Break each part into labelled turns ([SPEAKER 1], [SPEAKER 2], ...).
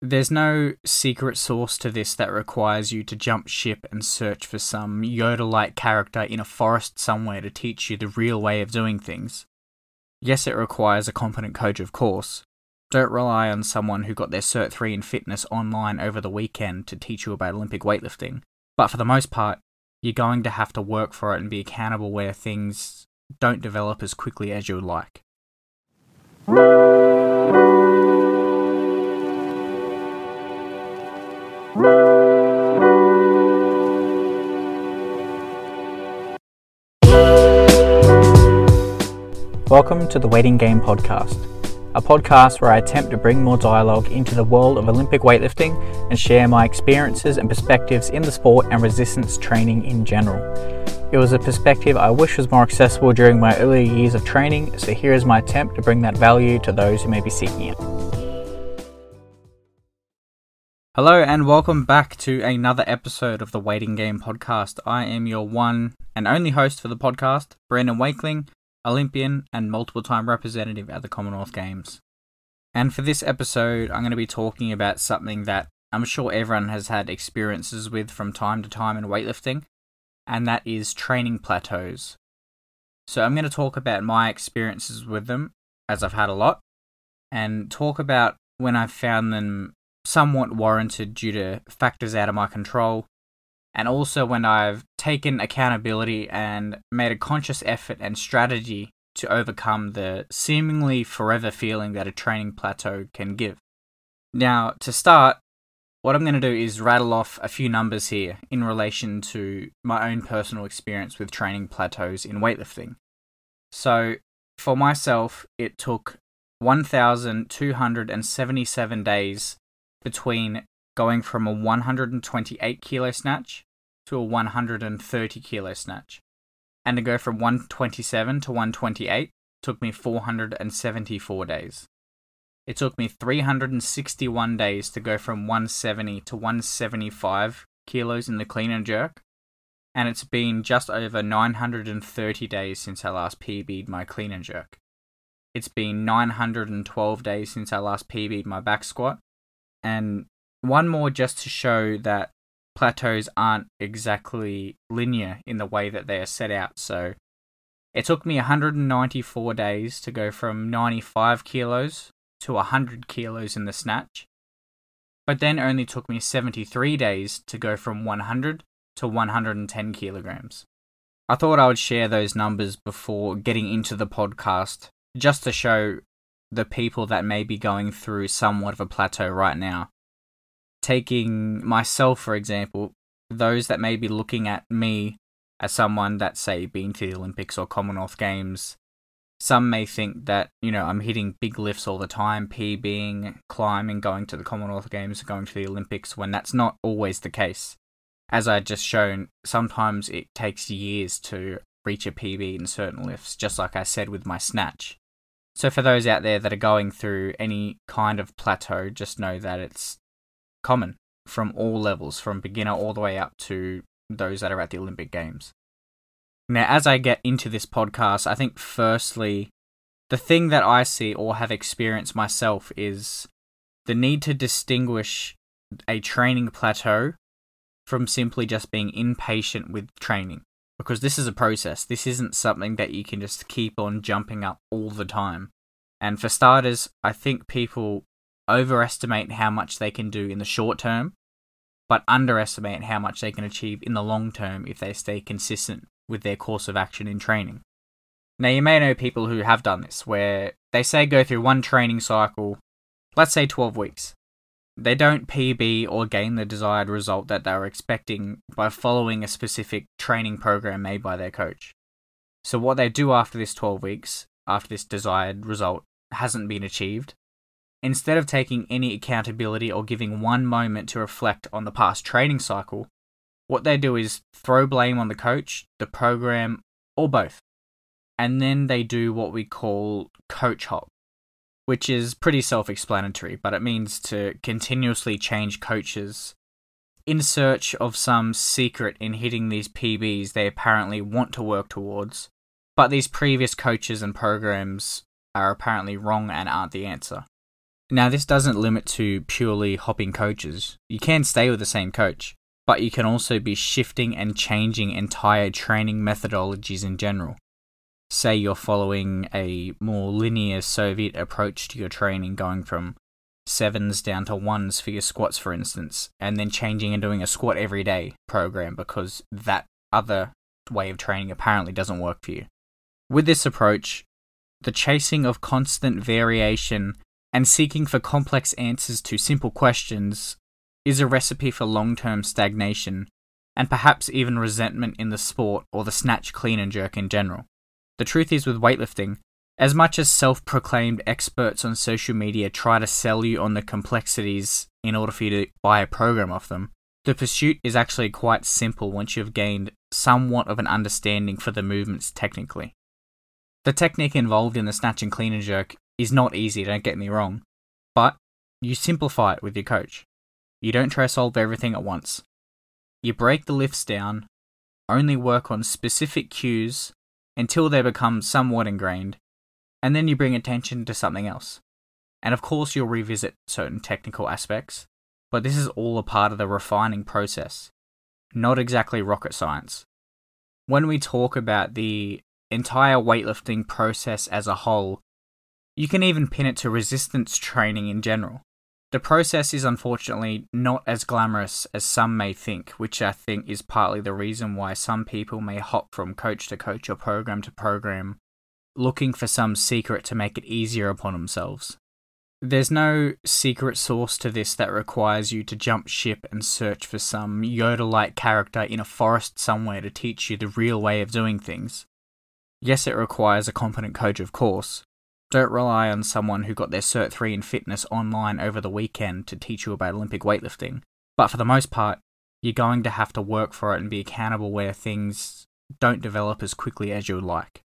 [SPEAKER 1] there's no secret sauce to this that requires you to jump ship and search for some Yoda like character in a forest somewhere to teach you the real way of doing things. Yes, it requires a competent coach, of course. Don't rely on someone who got their Cert 3 in fitness online over the weekend to teach you about Olympic weightlifting. But for the most part, you're going to have to work for it and be accountable where things don't develop as quickly as you would like. Welcome to the Waiting Game Podcast, a podcast where I attempt to bring more dialogue into the world of Olympic weightlifting and share my experiences and perspectives in the sport and resistance training in general. It was a perspective I wish was more accessible during my earlier years of training, so here is my attempt to bring that value to those who may be seeking it. Hello, and welcome back to another episode of the Waiting Game Podcast. I am your one and only host for the podcast, Brandon Wakeling Olympian, and multiple time representative at the Commonwealth Games. And for this episode, I'm going to be talking about something that I'm sure everyone has had experiences with from time to time in weightlifting, and that is training plateaus. So I'm going to talk about my experiences with them, as I've had a lot, and talk about when I've found them somewhat warranted due to factors out of my control, and also when I've taken accountability and made a conscious effort and strategy to overcome the seemingly forever feeling that a training plateau can give. Now, to start, what I'm going to do is rattle off a few numbers here in relation to my own personal experience with training plateaus in weightlifting. So, for myself, it took 1,277 days between going from a 128 kilo snatch to a 130 kilo snatch. And to go from 127 to 128 took me 474 days. It took me 361 days to go from 170 to 175 kilos in the clean and jerk. And it's been just over 930 days since I last PB'd my clean and jerk. It's been 912 days since I last PB'd my back squat. And one more just to show that plateaus aren't exactly linear in the way that they are set out. So it took me 194 days to go from 95 kilos to 100 kilos in the snatch, but then only took me 73 days to go from 100 to 110 kilograms. I thought I would share those numbers before getting into the podcast just to show the people that may be going through somewhat of a plateau right now taking myself, for example, those that may be looking at me as someone that's, say, been to the Olympics or Commonwealth Games, some may think that, you know, I'm hitting big lifts all the time, PBing, climbing, going to the Commonwealth Games, going to the Olympics, when that's not always the case. As I just shown, sometimes it takes years to reach a PB in certain lifts, just like I said with my snatch. So for those out there that are going through any kind of plateau, just know that it's common from all levels, from beginner all the way up to those that are at the Olympic Games. Now, as I get into this podcast, I think firstly, the thing that I see or have experienced myself is the need to distinguish a training plateau from simply just being impatient with training. Because this is a process. This isn't something that you can just keep on jumping up all the time. And for starters, I think people overestimate how much they can do in the short term, but underestimate how much they can achieve in the long term if they stay consistent with their course of action in training. Now, you may know people who have done this, where they say go through one training cycle, let's say 12 weeks. They don't PB or gain the desired result that they were expecting by following a specific training program made by their coach. So, what they do after this 12 weeks, after this desired result hasn't been achieved, Instead of taking any accountability or giving one moment to reflect on the past training cycle, what they do is throw blame on the coach, the program, or both. And then they do what we call coach hop, which is pretty self explanatory, but it means to continuously change coaches in search of some secret in hitting these PBs they apparently want to work towards, but these previous coaches and programs are apparently wrong and aren't the answer. Now, this doesn't limit to purely hopping coaches. You can stay with the same coach, but you can also be shifting and changing entire training methodologies in general. Say you're following a more linear Soviet approach to your training, going from sevens down to ones for your squats, for instance, and then changing and doing a squat every day program because that other way of training apparently doesn't work for you. With this approach, the chasing of constant variation and seeking for complex answers to simple questions is a recipe for long term stagnation and perhaps even resentment in the sport or the snatch, clean, and jerk in general. The truth is, with weightlifting, as much as self proclaimed experts on social media try to sell you on the complexities in order for you to buy a program off them, the pursuit is actually quite simple once you've gained somewhat of an understanding for the movements technically. The technique involved in the snatch and clean and jerk is not easy, don't get me wrong, but you simplify it with your coach. You don't try to solve everything at once. You break the lifts down, only work on specific cues until they become somewhat ingrained, and then you bring attention to something else. And of course, you'll revisit certain technical aspects, but this is all a part of the refining process, not exactly rocket science. When we talk about the entire weightlifting process as a whole, you can even pin it to resistance training in general. The process is unfortunately not as glamorous as some may think, which I think is partly the reason why some people may hop from coach to coach or program to program looking for some secret to make it easier upon themselves. There's no secret sauce to this that requires you to jump ship and search for some Yoda like character in a forest somewhere to teach you the real way of doing things. Yes, it requires a competent coach, of course. Don't rely on someone who got their Cert 3 in fitness online over the weekend to teach you about Olympic weightlifting. But for the most part, you're going to have to work for it and be accountable where things don't develop as quickly as you would like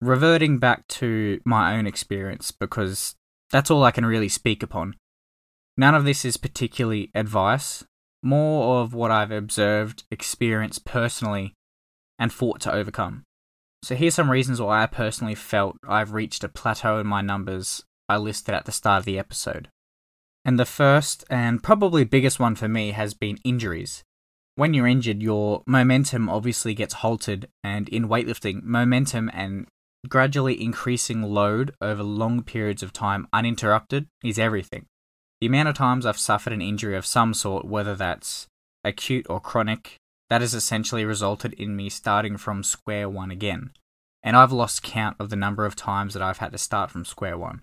[SPEAKER 1] reverting back to my own experience because that's all I can really speak upon. None of this is particularly advice, more of what I've observed, experienced personally, and fought to overcome. So here's some reasons why I personally felt I've reached a plateau in my numbers I listed at the start of the episode. And the first and probably biggest one for me has been injuries. When you're injured, your momentum obviously gets halted, and in weightlifting, momentum and gradually increasing load over long periods of time uninterrupted is everything. The amount of times I've suffered an injury of some sort, whether that's acute or chronic, that has essentially resulted in me starting from square one again. And I've lost count of the number of times that I've had to start from square one.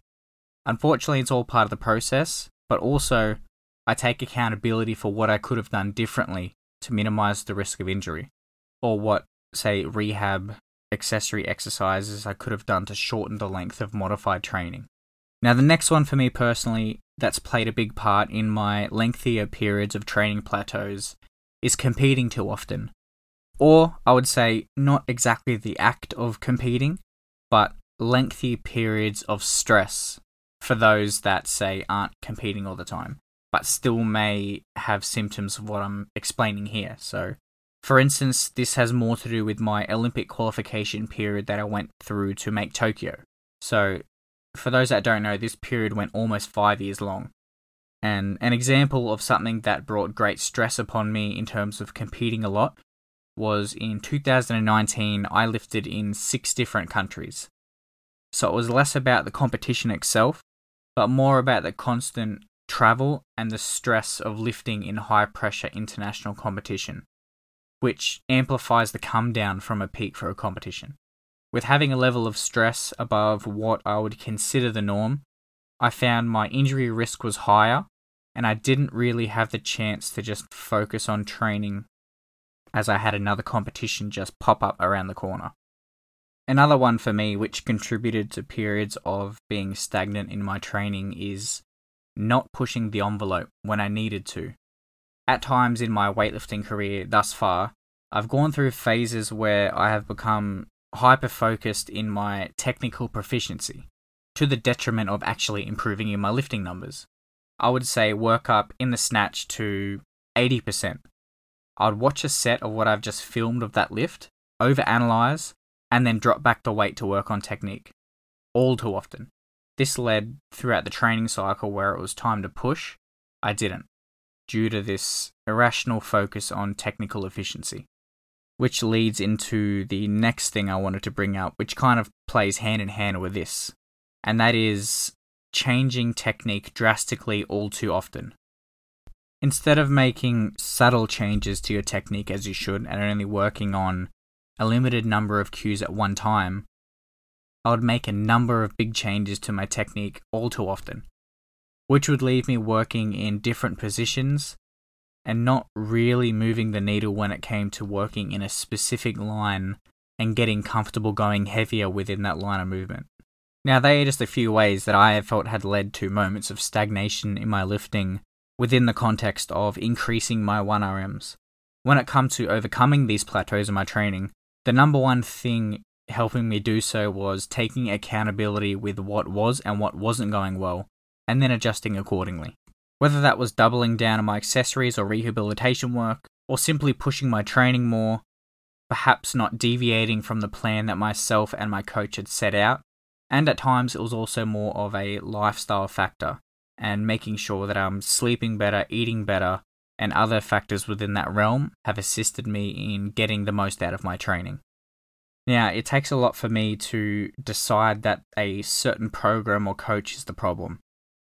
[SPEAKER 1] Unfortunately, it's all part of the process, but also I take accountability for what I could have done differently to minimize the risk of injury, or what, say, rehab accessory exercises I could have done to shorten the length of modified training. Now, the next one for me personally that's played a big part in my lengthier periods of training plateaus is competing too often. Or, I would say, not exactly the act of competing, but lengthy periods of stress for those that, say, aren't competing all the time, but still may have symptoms of what I'm explaining here. So, for instance, this has more to do with my Olympic qualification period that I went through to make Tokyo. So, for those that don't know, this period went almost five years long. And an example of something that brought great stress upon me in terms of competing a lot was in 2019, I lifted in six different countries. So it was less about the competition itself, but more about the constant travel and the stress of lifting in high pressure international competition which amplifies the come down from a peak for a competition. With having a level of stress above what I would consider the norm, I found my injury risk was higher and I didn't really have the chance to just focus on training as I had another competition just pop up around the corner. Another one for me, which contributed to periods of being stagnant in my training, is not pushing the envelope when I needed to at times in my weightlifting career thus far, I've gone through phases where I have become hyper focused in my technical proficiency to the detriment of actually improving in my lifting numbers. I would say work up in the snatch to 80%. I'd watch a set of what I've just filmed of that lift, overanalyze, and then drop back the weight to work on technique. All too often. This led throughout the training cycle where it was time to push, I didn't, due to this irrational focus on technical efficiency. Which leads into the next thing I wanted to bring up, which kind of plays hand in hand with this, and that is changing technique drastically all too often. Instead of making subtle changes to your technique as you should and only working on a limited number of cues at one time, I would make a number of big changes to my technique all too often, which would leave me working in different positions and not really moving the needle when it came to working in a specific line and getting comfortable going heavier within that line of movement. Now, they are just a few ways that I have felt had led to moments of stagnation in my lifting within the context of increasing my 1RMs. When it comes to overcoming these plateaus in my training, the number one thing helping me do so was taking accountability with what was and what wasn't going well, and then adjusting accordingly. Whether that was doubling down on my accessories or rehabilitation work, or simply pushing my training more, perhaps not deviating from the plan that myself and my coach had set out, and at times it was also more of a lifestyle factor and making sure that I'm sleeping better, eating better, and other factors within that realm have assisted me in getting the most out of my training. Now, it takes a lot for me to decide that a certain program or coach is the problem.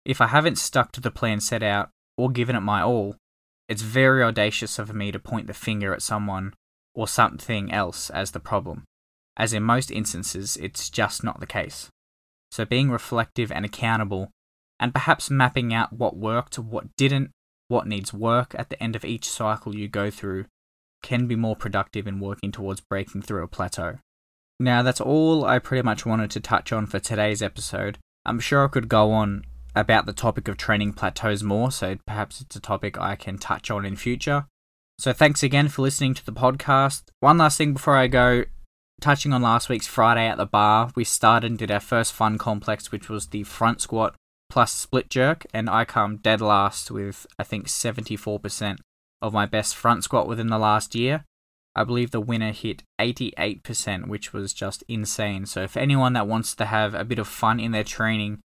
[SPEAKER 1] If I haven't stuck to the plan set out or given it my all, it's very audacious of me to point the finger at someone or something else as the problem, as in most instances, it's just not the case. So, being reflective and accountable, and perhaps mapping out what worked, what didn't, what needs work at the end of each cycle you go through, can be more productive in working towards breaking through a plateau. Now, that's all I pretty much wanted to touch on for today's episode. I'm sure I could go on about the topic of training plateaus more, so perhaps it's a topic I can touch on in future. So, thanks again for listening to the podcast. One last thing before I go touching on last week's Friday at the bar, we started and did our first fun complex, which was the front squat plus split jerk, and I come dead last with I think 74% of my best front squat within the last year. I believe the winner hit 88%, which was just insane. So, if anyone that wants to have a bit of fun in their training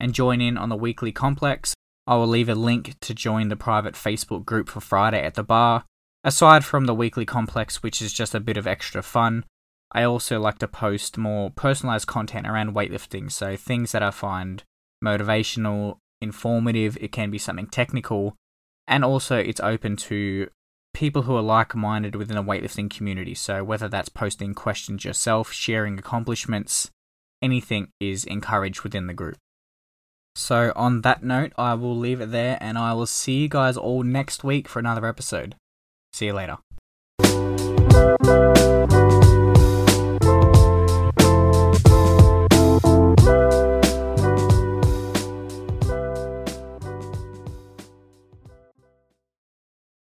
[SPEAKER 1] and join in on the weekly complex, I will leave a link to join the private Facebook group for Friday at the bar. Aside from the weekly complex, which is just a bit of extra fun, I also like to post more personalized content around weightlifting. So, things that I find motivational, informative, it can be something technical, and also it's open to people who are like minded within the weightlifting community. So, whether that's posting questions yourself, sharing accomplishments, anything is encouraged within the group. So, on that note, I will leave it there and I will see you guys all next week for another episode. See you later.